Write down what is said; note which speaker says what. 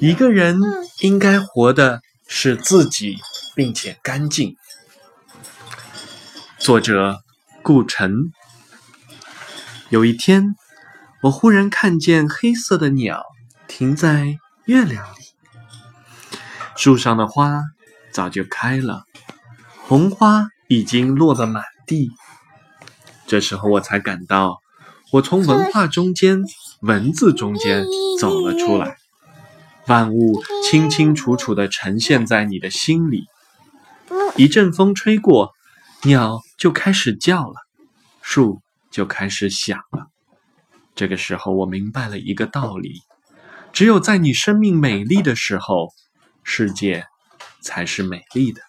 Speaker 1: 一个人应该活的是自己，并且干净。作者顾城。有一天，我忽然看见黑色的鸟停在月亮里，树上的花早就开了，红花已经落得满地。这时候，我才感到，我从文化中间、文字中间走了出来。万物清清楚楚地呈现在你的心里。一阵风吹过，鸟就开始叫了，树就开始响了。这个时候，我明白了一个道理：只有在你生命美丽的时候，世界才是美丽的。